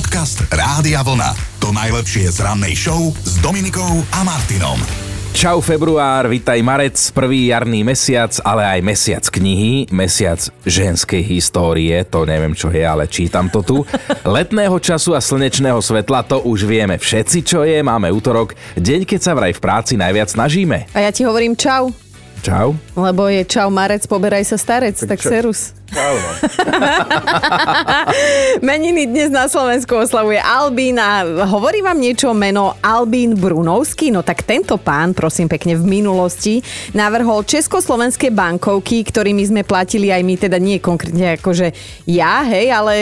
Podcast Rádia Vlna. To najlepšie z rannej show s Dominikou a Martinom. Čau február, vítaj marec, prvý jarný mesiac, ale aj mesiac knihy, mesiac ženskej histórie, to neviem čo je, ale čítam to tu. Letného času a slnečného svetla, to už vieme všetci čo je, máme útorok, deň keď sa vraj v práci najviac snažíme. A ja ti hovorím čau, Čau. lebo je čau marec, poberaj sa starec, tak, tak čo? serus. Čau. No. Meniny dnes na Slovensku oslavuje Albín a hovorí vám niečo meno Albín Brunovský? No tak tento pán, prosím pekne, v minulosti navrhol československé bankovky, ktorými sme platili aj my, teda nie konkrétne akože ja, hej, ale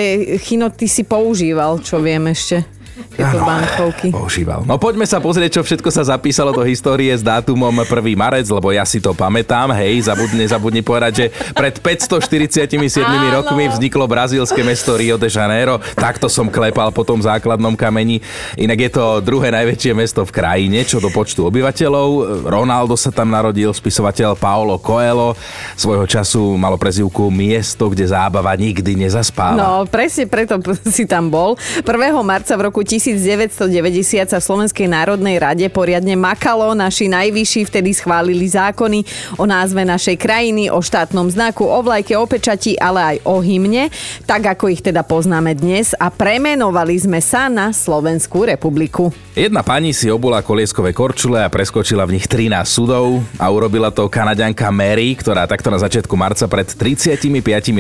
Chino, ty si používal, čo viem ešte tieto bankovky. Používal. No poďme sa pozrieť, čo všetko sa zapísalo do histórie s dátumom 1. marec, lebo ja si to pamätám, hej, zabudne, zabudni povedať, že pred 547 Áno. rokmi vzniklo brazílske mesto Rio de Janeiro. Takto som klepal po tom základnom kameni. Inak je to druhé najväčšie mesto v krajine, čo do počtu obyvateľov. Ronaldo sa tam narodil, spisovateľ Paolo Coelho. Svojho času malo prezivku miesto, kde zábava nikdy nezaspáva. No, presne preto si tam bol. 1. marca v roku 1990 sa v Slovenskej národnej rade poriadne makalo. Naši najvyšší vtedy schválili zákony o názve našej krajiny, o štátnom znaku, o vlajke, o pečati, ale aj o hymne, tak ako ich teda poznáme dnes a premenovali sme sa na Slovenskú republiku. Jedna pani si obula kolieskové korčule a preskočila v nich 13 sudov a urobila to kanadianka Mary, ktorá takto na začiatku marca pred 35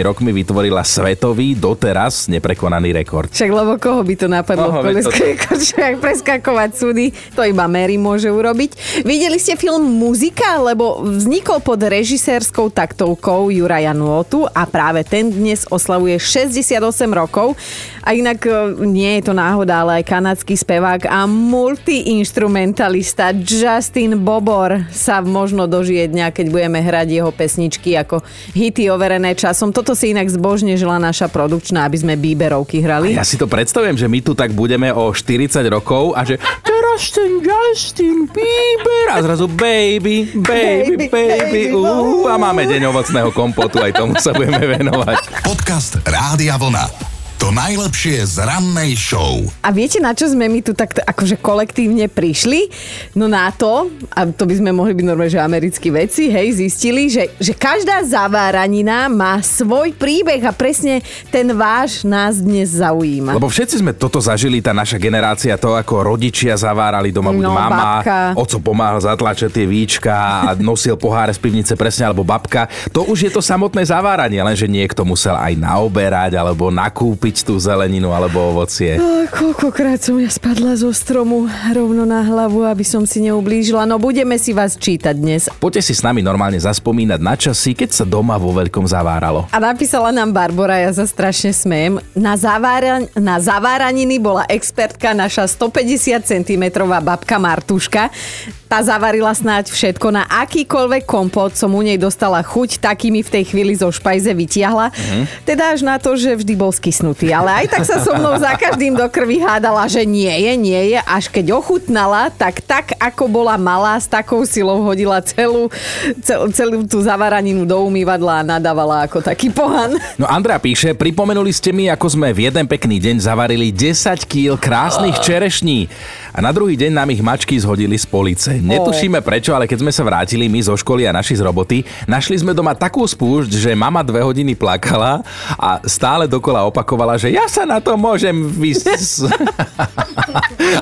rokmi vytvorila svetový, doteraz neprekonaný rekord. Však lebo koho by to napadlo Koho v by to- koleskej kočke, ak preskakovať súdy, to iba Mary môže urobiť. Videli ste film Muzika, lebo vznikol pod režisérskou taktovkou Juraja Nuotu a práve ten dnes oslavuje 68 rokov. A inak e, nie je to náhoda, ale aj kanadský spevák a multiinstrumentalista Justin Bobor sa možno dožije dňa, keď budeme hrať jeho pesničky ako hity overené časom. Toto si inak zbožne žila naša produkčná, aby sme Bieberovky hrali. Ja si to predstavujem, že my tu tak budeme o 40 rokov a že teraz ten Justin Bieber a zrazu baby, baby, Baby, baby, baby, uh, a máme deň ovocného kompotu, aj tomu sa budeme venovať. Podcast Rádia Vlna. To najlepšie z rannej show. A viete, na čo sme my tu tak akože kolektívne prišli? No na to, a to by sme mohli byť normálne, že americkí veci, hej, zistili, že, že každá zaváranina má svoj príbeh a presne ten váš nás dnes zaujíma. Lebo všetci sme toto zažili, tá naša generácia, to ako rodičia zavárali doma, buď No, mama, babka. oco pomáhal zatlačať tie víčka a nosil poháre z pivnice presne, alebo babka. To už je to samotné zaváranie, lenže niekto musel aj naoberať, alebo nakúpiť tú zeleninu, alebo ovocie. Aj, koľkokrát som ja spadla zo stromu rovno na hlavu, aby som si neublížila. No budeme si vás čítať dnes. Poďte si s nami normálne zaspomínať na časy, keď sa doma vo veľkom zaváralo. A napísala nám Barbara, ja sa strašne smejem. Na, zavára, na zaváraniny bola expertka naša 150 cm babka Martuška. Tá zavarila snáď všetko. Na akýkoľvek kompot som u nej dostala chuť, takými v tej chvíli zo špajze vytiahla. Teda až na to, že vždy bol skysnutý. Ale aj tak sa so mnou za každým do krvi hádala, že nie je, nie je. Až keď ochutnala, tak tak ako bola malá, s takou silou hodila celú, cel, celú tú zavaraninu do umývadla a nadávala ako taký pohan. No Andrea píše, pripomenuli ste mi, ako sme v jeden pekný deň zavarili 10 kg krásnych čerešní a na druhý deň nám ich mačky zhodili z police. Netušíme prečo, ale keď sme sa vrátili my zo školy a naši z roboty, našli sme doma takú spúšť, že mama dve hodiny plakala a stále dokola opakovala, že ja sa na to môžem vys...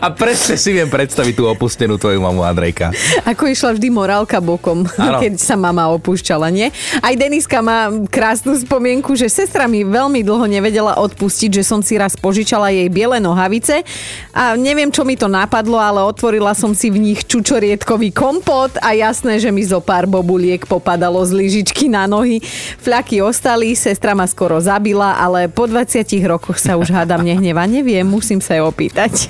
a presne si viem predstaviť tú opustenú tvoju mamu Andrejka. Ako išla vždy morálka bokom, Áno. keď sa mama opúšťala, nie? Aj Deniska má krásnu spomienku, že sestra mi veľmi dlho nevedela odpustiť, že som si raz požičala jej biele nohavice a neviem, čo mi to napadlo, ale otvorila som si v nich čučoriedkový kompot a jasné, že mi zo pár bobuliek popadalo z lyžičky na nohy. Fľaky ostali, sestra ma skoro zabila, ale po 20 rokoch sa už hádam nehneva. Neviem, musím sa jej opýtať.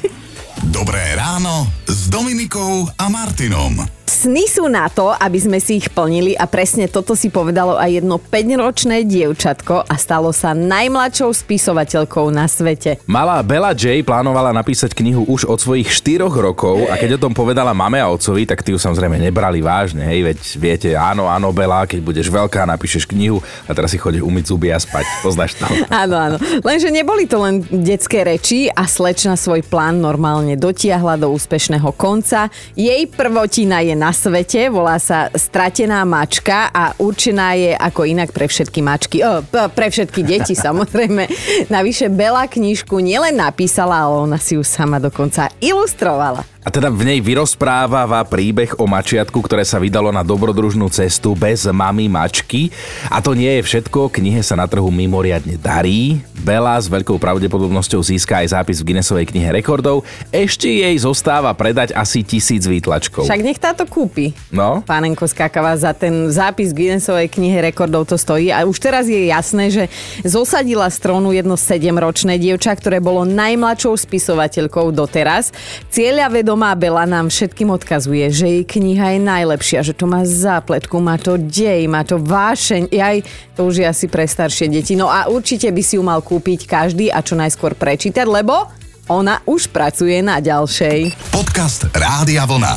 Dobré ráno s Dominikou a Martinom. Sny sú na to, aby sme si ich plnili a presne toto si povedalo aj jedno 5-ročné dievčatko a stalo sa najmladšou spisovateľkou na svete. Malá Bella J plánovala napísať knihu už od svojich 4 rokov a keď o tom povedala mame a otcovi, tak tí ju samozrejme nebrali vážne, hej, veď viete, áno, áno, Bela, keď budeš veľká, napíšeš knihu a teraz si chodí umyť zuby a spať. Poznáš to? Áno, áno. Lenže neboli to len detské reči a slečna svoj plán normálne dotiahla do úspešného konca. Jej prvotina je na svete, volá sa Stratená mačka a určená je ako inak pre všetky mačky, o, pre všetky deti samozrejme. Navyše Bela knižku nielen napísala, ale ona si ju sama dokonca ilustrovala. A teda v nej vyrozpráva príbeh o mačiatku, ktoré sa vydalo na dobrodružnú cestu bez mamy mačky. A to nie je všetko, knihe sa na trhu mimoriadne darí. Bela s veľkou pravdepodobnosťou získa aj zápis v Guinnessovej knihe rekordov. Ešte jej zostáva predať asi tisíc výtlačkov. Však nech táto kúpi. No? Pánenko Skákava za ten zápis v Guinnessovej knihe rekordov to stojí. A už teraz je jasné, že zosadila strónu jedno sedemročné dievča, ktoré bolo najmladšou spisovateľkou doteraz. Cieľa vedom doma Bela nám všetkým odkazuje, že jej kniha je najlepšia, že to má zápletku, má to dej, má to vášeň. Aj to už je asi pre staršie deti. No a určite by si ju mal kúpiť každý a čo najskôr prečítať, lebo ona už pracuje na ďalšej. Podcast Rádia Vlna.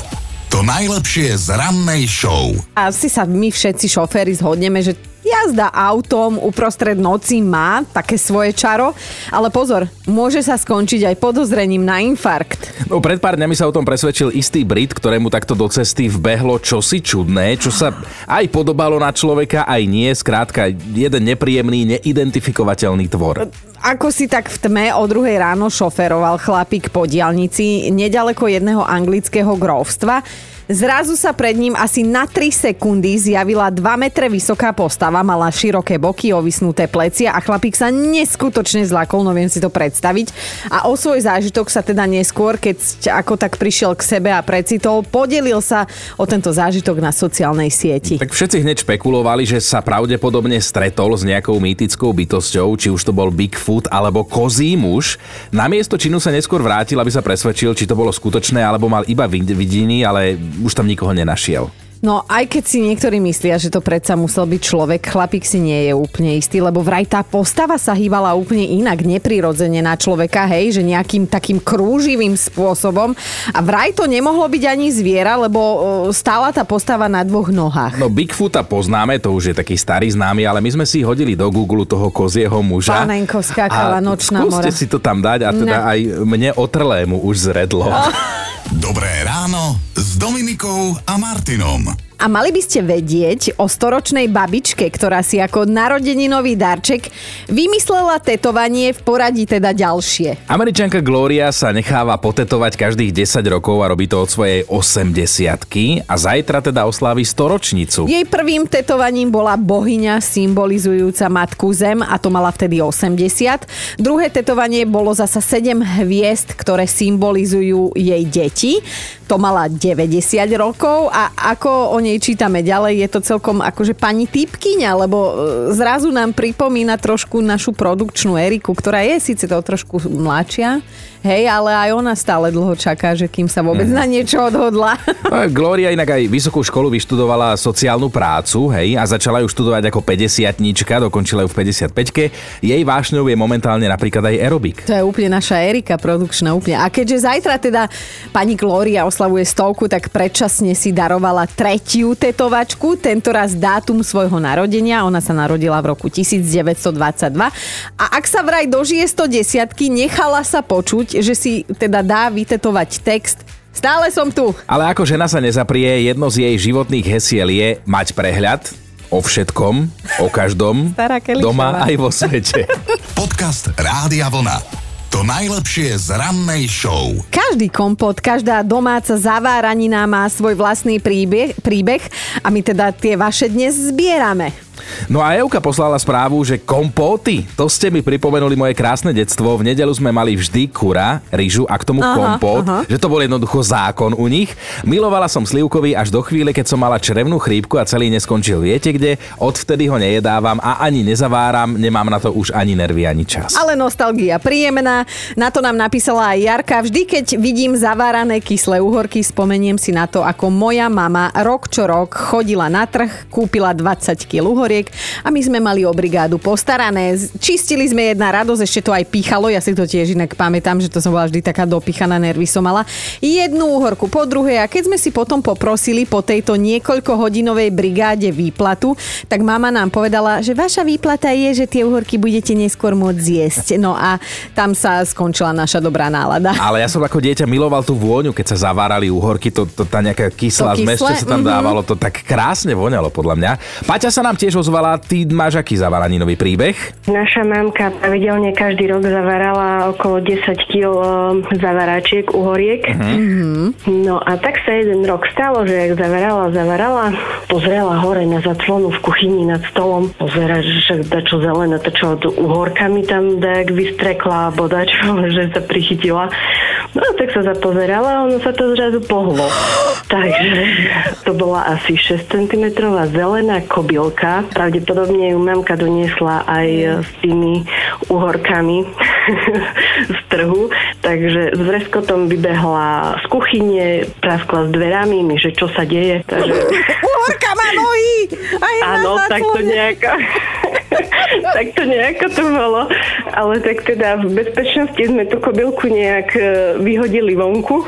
To najlepšie z rannej show. Asi sa my všetci šoféry zhodneme, že Jazda autom uprostred noci má také svoje čaro, ale pozor, môže sa skončiť aj podozrením na infarkt. No pred pár dňami sa o tom presvedčil istý Brit, ktorému takto do cesty vbehlo čosi čudné, čo sa aj podobalo na človeka, aj nie, skrátka jeden nepríjemný, neidentifikovateľný tvor. Ako si tak v tme o druhej ráno šoferoval chlapík po diálnici nedaleko jedného anglického grovstva, Zrazu sa pred ním asi na 3 sekundy zjavila 2 metre vysoká postava, mala široké boky, ovisnuté plecia a chlapík sa neskutočne zlakol, no viem si to predstaviť. A o svoj zážitok sa teda neskôr, keď ako tak prišiel k sebe a precitol, podelil sa o tento zážitok na sociálnej sieti. Tak všetci hneď špekulovali, že sa pravdepodobne stretol s nejakou mýtickou bytosťou, či už to bol Bigfoot alebo kozí muž. Na miesto činu sa neskôr vrátil, aby sa presvedčil, či to bolo skutočné alebo mal iba vidiny, ale už tam nikoho nenašiel. No aj keď si niektorí myslia, že to predsa musel byť človek, chlapík si nie je úplne istý, lebo vraj tá postava sa hýbala úplne inak, neprirodzene na človeka, hej, že nejakým takým krúživým spôsobom. A vraj to nemohlo byť ani zviera, lebo stála tá postava na dvoch nohách. No Bigfoota poznáme, to už je taký starý známy, ale my sme si hodili do Google toho kozieho muža. Pánenko skákala nočná mora. si to tam dať a teda ne. aj mne otrlému už zredlo. Oh. Dobré ráno s Dominikou a Martinom. A mali by ste vedieť o storočnej babičke, ktorá si ako narodeninový darček vymyslela tetovanie v poradí teda ďalšie. Američanka Gloria sa necháva potetovať každých 10 rokov a robí to od svojej 80 a zajtra teda oslávi storočnicu. Jej prvým tetovaním bola bohyňa symbolizujúca matku Zem a to mala vtedy 80. Druhé tetovanie bolo zasa 7 hviezd, ktoré symbolizujú jej deti. To mala 90 rokov a ako o nej čítame ďalej, je to celkom akože pani typkyňa, lebo e, zrazu nám pripomína trošku našu produkčnú Eriku, ktorá je síce to trošku mladšia, Hej, ale aj ona stále dlho čaká, že kým sa vôbec mm. na niečo odhodla. No, Gloria inak aj vysokú školu vyštudovala sociálnu prácu, hej, a začala ju študovať ako 50 dokončila ju v 55-ke. Jej vášňou je momentálne napríklad aj aerobik. To je úplne naša Erika produkčná úplne. A keďže zajtra teda pani Gloria oslavuje stovku, tak predčasne si darovala tretiu tetovačku, tento raz dátum svojho narodenia. Ona sa narodila v roku 1922. A ak sa vraj dožije 110 nechala sa počuť že si teda dá vytetovať text Stále som tu. Ale ako žena sa nezaprie, jedno z jej životných hesiel je mať prehľad o všetkom, o každom, doma aj vo svete. Podcast Rádia Vlna. To najlepšie z rannej show. Každý kompot, každá domáca zaváranina má svoj vlastný príbeh, príbeh a my teda tie vaše dnes zbierame. No a Euka poslala správu, že kompóty, to ste mi pripomenuli moje krásne detstvo. V nedelu sme mali vždy kura, ryžu a k tomu aha, kompót, aha. že to bol jednoducho zákon u nich. Milovala som slivkový až do chvíle, keď som mala črevnú chrípku a celý neskončil. Viete kde? Odvtedy ho nejedávam a ani nezaváram, nemám na to už ani nervy, ani čas. Ale nostalgia príjemná. Na to nám napísala aj Jarka. Vždy, keď vidím zavárané kyslé uhorky, spomeniem si na to, ako moja mama rok čo rok chodila na trh, kúpila 20 kg uhoriek a my sme mali o brigádu postarané. Čistili sme jedna radosť, ešte to aj píchalo, ja si to tiež inak pamätám, že to som bola vždy taká dopíchaná, nervy som mala. Jednu uhorku po druhej a keď sme si potom poprosili po tejto niekoľko hodinovej brigáde výplatu, tak mama nám povedala, že vaša výplata je, že tie uhorky budete neskôr môcť zjesť. No a tam sa skončila naša dobrá nálada. Ale ja som ako dieťa miloval tú vôňu, keď sa zavárali uhorky, to, to tá nejaká kyslá zmes, čo sa tam mm-hmm. dávalo, to tak krásne voňalo podľa mňa. Paťa sa nám tiež ozvala, ty máš aký zavaraninový príbeh? Naša mamka pravidelne každý rok zavarala okolo 10 kg zavaračiek uhoriek. Uh-huh. No a tak sa jeden rok stalo, že jak zavarala, zavarala, pozrela hore na zaclonu v kuchyni nad stolom, pozera, že však dačo zelené, to čo uhorkami tam dajak vystrekla, alebo dačo, že sa prichytila. No tak sa zapozerala a ono sa to zrazu pohlo. Takže to bola asi 6 cm zelená kobylka. Pravdepodobne ju mamka doniesla aj s tými uhorkami z trhu. Takže s vreskotom vybehla z kuchyne, praskla s dverami, mi, že čo sa deje. Takže... Uhorka má nohy! Áno, tak to nejako... tak to nejako to bolo. Ale tak teda v bezpečnosti sme tú kobylku nejak e, vyhodili vonku.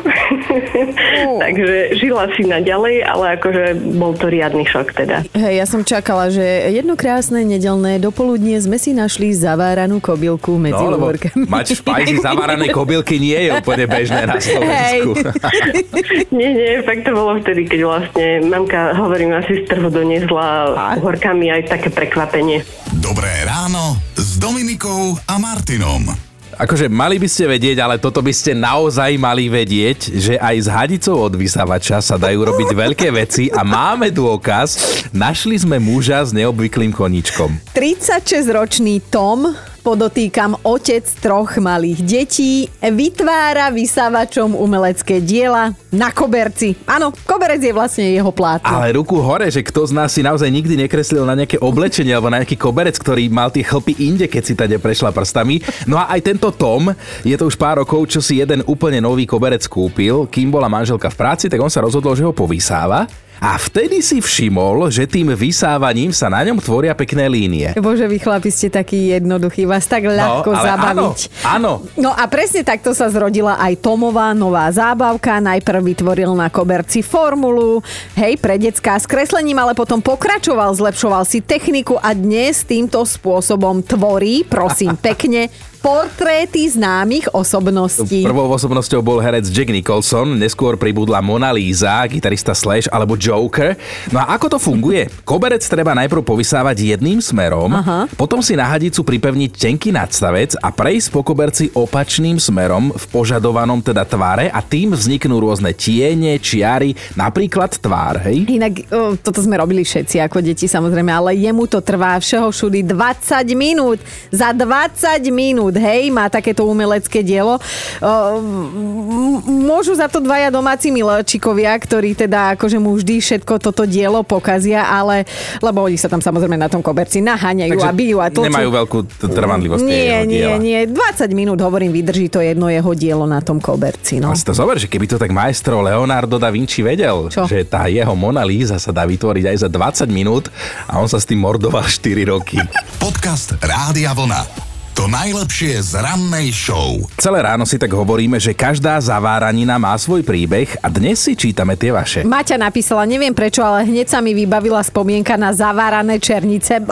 Takže žila si naďalej, ale akože bol to riadny šok teda. Hej, ja som čakala, že jedno krásne nedelné dopoludnie sme si našli zaváranú kobylku medzi no, Mať v špajzi zavárané kobylky nie je úplne bežné na Slovensku. nie, nie, fakt to bolo vtedy, keď vlastne mamka, hovorím, asi z trhu doniesla horkami aj také prekvapenie. Dobré ráno s Dominikou a Martinom. Akože mali by ste vedieť, ale toto by ste naozaj mali vedieť, že aj s hadicou od vysavača sa dajú robiť veľké veci a máme dôkaz. Našli sme muža s neobvyklým koničkom. 36-ročný Tom podotýkam otec troch malých detí, vytvára vysávačom umelecké diela na koberci. Áno, koberec je vlastne jeho plátno. Ale ruku hore, že kto z nás si naozaj nikdy nekreslil na nejaké oblečenie alebo na nejaký koberec, ktorý mal tie chlpy inde, keď si tade prešla prstami. No a aj tento Tom, je to už pár rokov, čo si jeden úplne nový koberec kúpil, kým bola manželka v práci, tak on sa rozhodol, že ho povysáva a vtedy si všimol, že tým vysávaním sa na ňom tvoria pekné línie. Bože, vy chlapi ste takí jednoduchí, vás tak no, ľahko no, zabaviť. Áno, áno. No a presne takto sa zrodila aj Tomová nová zábavka. Najprv vytvoril na koberci formulu, hej, pre detská s kreslením, ale potom pokračoval, zlepšoval si techniku a dnes týmto spôsobom tvorí, prosím, pekne, portréty známych osobností. Prvou osobnosťou bol herec Jack Nicholson, neskôr pribudla Mona Lisa, gitarista Slash alebo Joker. No a ako to funguje? Koberec treba najprv povysávať jedným smerom, Aha. potom si na hadicu pripevniť tenký nadstavec a prejsť po koberci opačným smerom v požadovanom teda tvare a tým vzniknú rôzne tiene, čiary, napríklad tvár, hej? Inak o, toto sme robili všetci ako deti samozrejme, ale jemu to trvá všeho všudy 20 minút. Za 20 minút minút, hej, má takéto umelecké dielo. Môžu za to dvaja domáci miločikovia, ktorí teda akože mu vždy všetko toto dielo pokazia, ale lebo oni sa tam samozrejme na tom koberci naháňajú Takže a bijú a to. Nemajú veľkú trvanlivosť Nie, nie, diela. nie. 20 minút hovorím, vydrží to jedno jeho dielo na tom koberci. No. A si to zober, že keby to tak maestro Leonardo da Vinci vedel, Čo? že tá jeho Mona Lisa sa dá vytvoriť aj za 20 minút a on sa s tým mordoval 4 roky. Podcast Rádia Vlna. To najlepšie z rannej show. Celé ráno si tak hovoríme, že každá zaváranina má svoj príbeh a dnes si čítame tie vaše. Maťa napísala, neviem prečo, ale hneď sa mi vybavila spomienka na zavárané černice.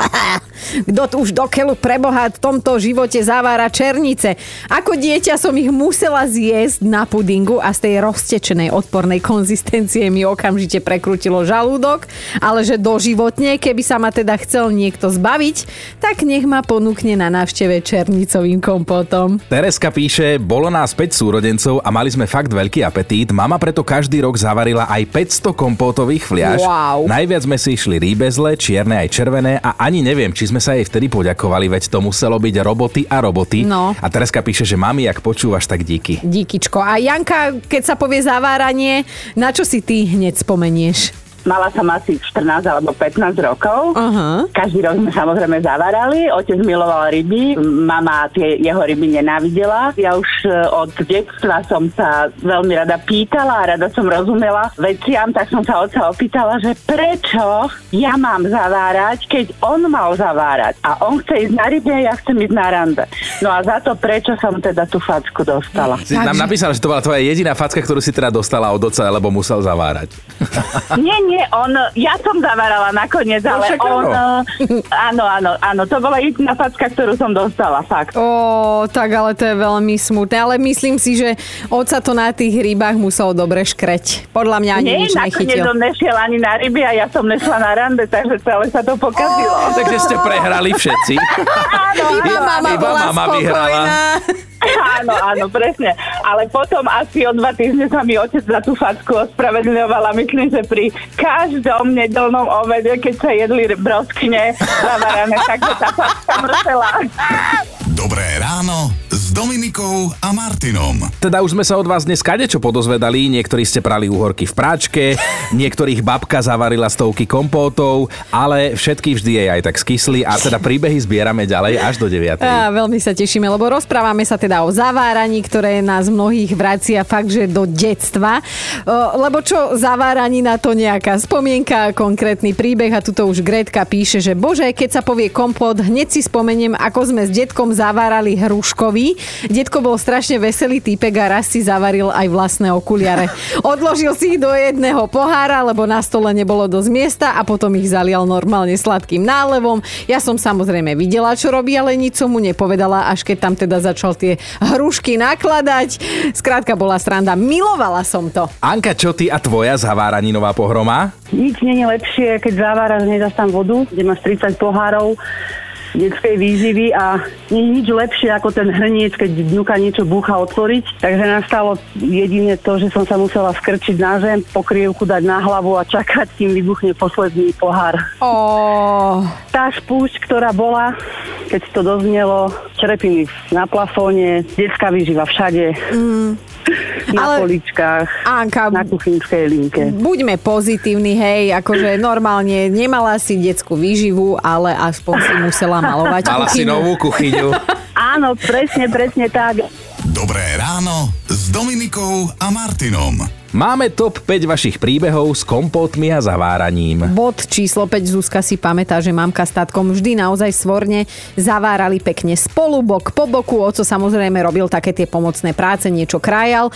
Kto tu už dokeľu preboha v tomto živote zavára černice? Ako dieťa som ich musela zjesť na pudingu a z tej roztečenej odpornej konzistencie mi okamžite prekrutilo žalúdok, ale že doživotne, keby sa ma teda chcel niekto zbaviť, tak nech ma ponúkne na návšteve černicovým kompótom. Tereska píše, bolo nás 5 súrodencov a mali sme fakt veľký apetít. Mama preto každý rok zavarila aj 500 kompótových fliaž. Wow. Najviac sme si išli rýbezle, čierne aj červené a ani neviem, či sme sa jej vtedy poďakovali, veď to muselo byť roboty a roboty. No. A Tereska píše, že mami, ak počúvaš, tak díky. Díkičko. A Janka, keď sa povie zaváranie, na čo si ty hneď spomenieš? Mala som asi 14 alebo 15 rokov. Aha. Každý rok sme samozrejme zavárali. Otec miloval ryby, mama tie jeho ryby nenávidela. Ja už e, od detstva som sa veľmi rada pýtala a rada som rozumela veciam, tak som sa otca opýtala, že prečo ja mám zavárať, keď on mal zavárať. A on chce ísť na ryby a ja chcem ísť na rande. No a za to prečo som teda tú facku dostala. Si nám napísala, že to bola tvoja jediná facka, ktorú si teda dostala od oca, lebo musel zavárať. Nie, nie, on, ja som zavárala nakoniec, No ale však on, áno. eh, áno, áno, áno, to bola jediná facka, ktorú som dostala, fakt. Ó, tak ale to je veľmi smutné. Ale myslím si, že oca to na tých rybách muselo dobre škreť. Podľa mňa ani Nie, nič nakoniec nechytil. on nešiel ani na ryby a ja som nešla na rande, takže celé sa to pokazilo. Takže ste prehrali všetci. Áno, Iba áno, mama Iba bola mama spokojná. vyhrala. Áno, áno, presne. Ale potom asi o dva týždne sa mi otec za tú facku ospravedlňovala. Myslím, že pri každom nedelnom obede, keď sa jedli broskyne zavarané, takže tá facka mrzela. Dobré ráno Dominikou a Martinom. Teda už sme sa od vás dnes kadečo podozvedali, niektorí ste prali úhorky v práčke, niektorých babka zavarila stovky kompótov, ale všetky vždy jej aj tak skysli a teda príbehy zbierame ďalej až do 9. Á, veľmi sa tešíme, lebo rozprávame sa teda o zaváraní, ktoré nás mnohých vracia fakt, že do detstva. Lebo čo zaváraní na to nejaká spomienka, konkrétny príbeh a tuto už Gretka píše, že bože, keď sa povie kompot, hneď si spomeniem, ako sme s detkom zavárali hruškový. Detko bol strašne veselý týpek a raz si zavaril aj vlastné okuliare. Odložil si ich do jedného pohára, lebo na stole nebolo dosť miesta a potom ich zalial normálne sladkým nálevom. Ja som samozrejme videla, čo robí, ale nič som mu nepovedala, až keď tam teda začal tie hrušky nakladať. Skrátka bola sranda. Milovala som to. Anka, čo ty a tvoja zaváraninová pohroma? Nič nie je lepšie, keď záváraš, nedáš tam vodu, kde máš 30 pohárov detskej výživy a nie je nič lepšie ako ten hrniec, keď dňuka niečo búcha otvoriť. Takže nastalo jedine to, že som sa musela skrčiť na zem, pokrievku dať na hlavu a čakať, kým vybuchne posledný pohár. Ó, Tá spúšť, ktorá bola, keď to doznelo, črepiny na plafóne, detská výživa všade, na Ale- poličkách, Anka, na kuchynskej linke. buďme pozitívni, hej, akože normálne nemala si detskú výživu, ale aspoň si musela malovať Mala si kuchyňu. novú kuchyňu. Áno, presne, presne tak. Dobré ráno s Dominikou a Martinom. Máme top 5 vašich príbehov s kompótmi a zaváraním. Bod číslo 5 Zuzka si pamätá, že mamka s tatkom vždy naozaj svorne zavárali pekne spolu, bok po boku. Oco samozrejme robil také tie pomocné práce, niečo krajal.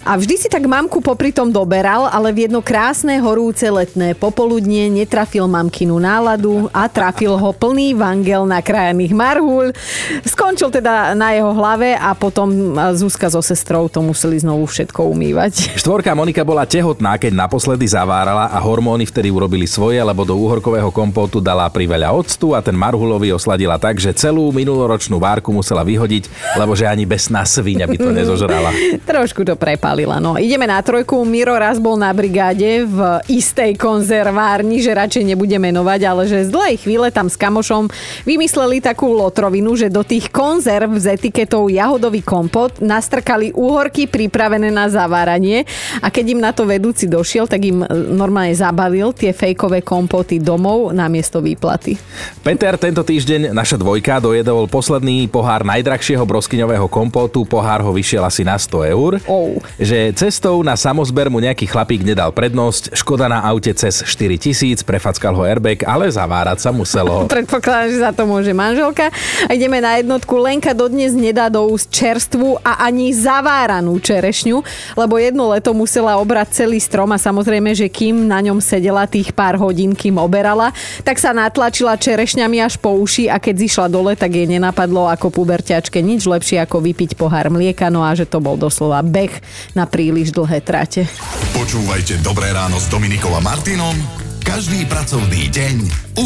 A vždy si tak mamku popri tom doberal, ale v jedno krásne horúce letné popoludnie netrafil mamkinu náladu a trafil ho plný vangel nakrájaných marhuľ. Skončil teda na jeho hlave a potom Zuzka so sestrou to museli znovu všetko umývať. Štvorka Monika bola tehotná, keď naposledy zavárala a hormóny vtedy urobili svoje, lebo do úhorkového kompótu dala priveľa octu a ten marhulový osladila tak, že celú minuloročnú várku musela vyhodiť, lebo že ani besná svinia by to nezožrala. Trošku to prepálila. No, ideme na trojku. Miro raz bol na brigáde v istej konzervárni, že radšej nebudeme menovať, ale že z dlhej chvíle tam s kamošom vymysleli takú lotrovinu, že do tých konzerv s etiketou jahodový kompot nastrkali úhorky pripravené na zaváranie a keď im na to vedúci došiel, tak im e, normálne zabalil tie fejkové kompoty domov namiesto výplaty. Peter tento týždeň, naša dvojka, dojedol posledný pohár najdrahšieho broskyňového kompótu. Pohár ho vyšiel asi na 100 eur. Oh. Že cestou na samozber mu nejaký chlapík nedal prednosť. Škoda na aute cez 4000, prefackal ho airbag, ale zavárať sa muselo. Predpokladám, že za to môže manželka. A ideme na jednotku. Lenka dodnes nedá do úst čerstvú a ani zaváranú čerešňu, lebo jedno leto musela obrať celý strom a samozrejme, že kým na ňom sedela tých pár hodín, kým oberala, tak sa natlačila čerešňami až po uši a keď zišla dole, tak jej nenapadlo ako puberťačke nič lepšie ako vypiť pohár mlieka, no a že to bol doslova beh na príliš dlhé trate. Počúvajte Dobré ráno s Dominikou a Martinom každý pracovný deň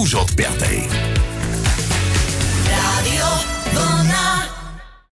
už od 5.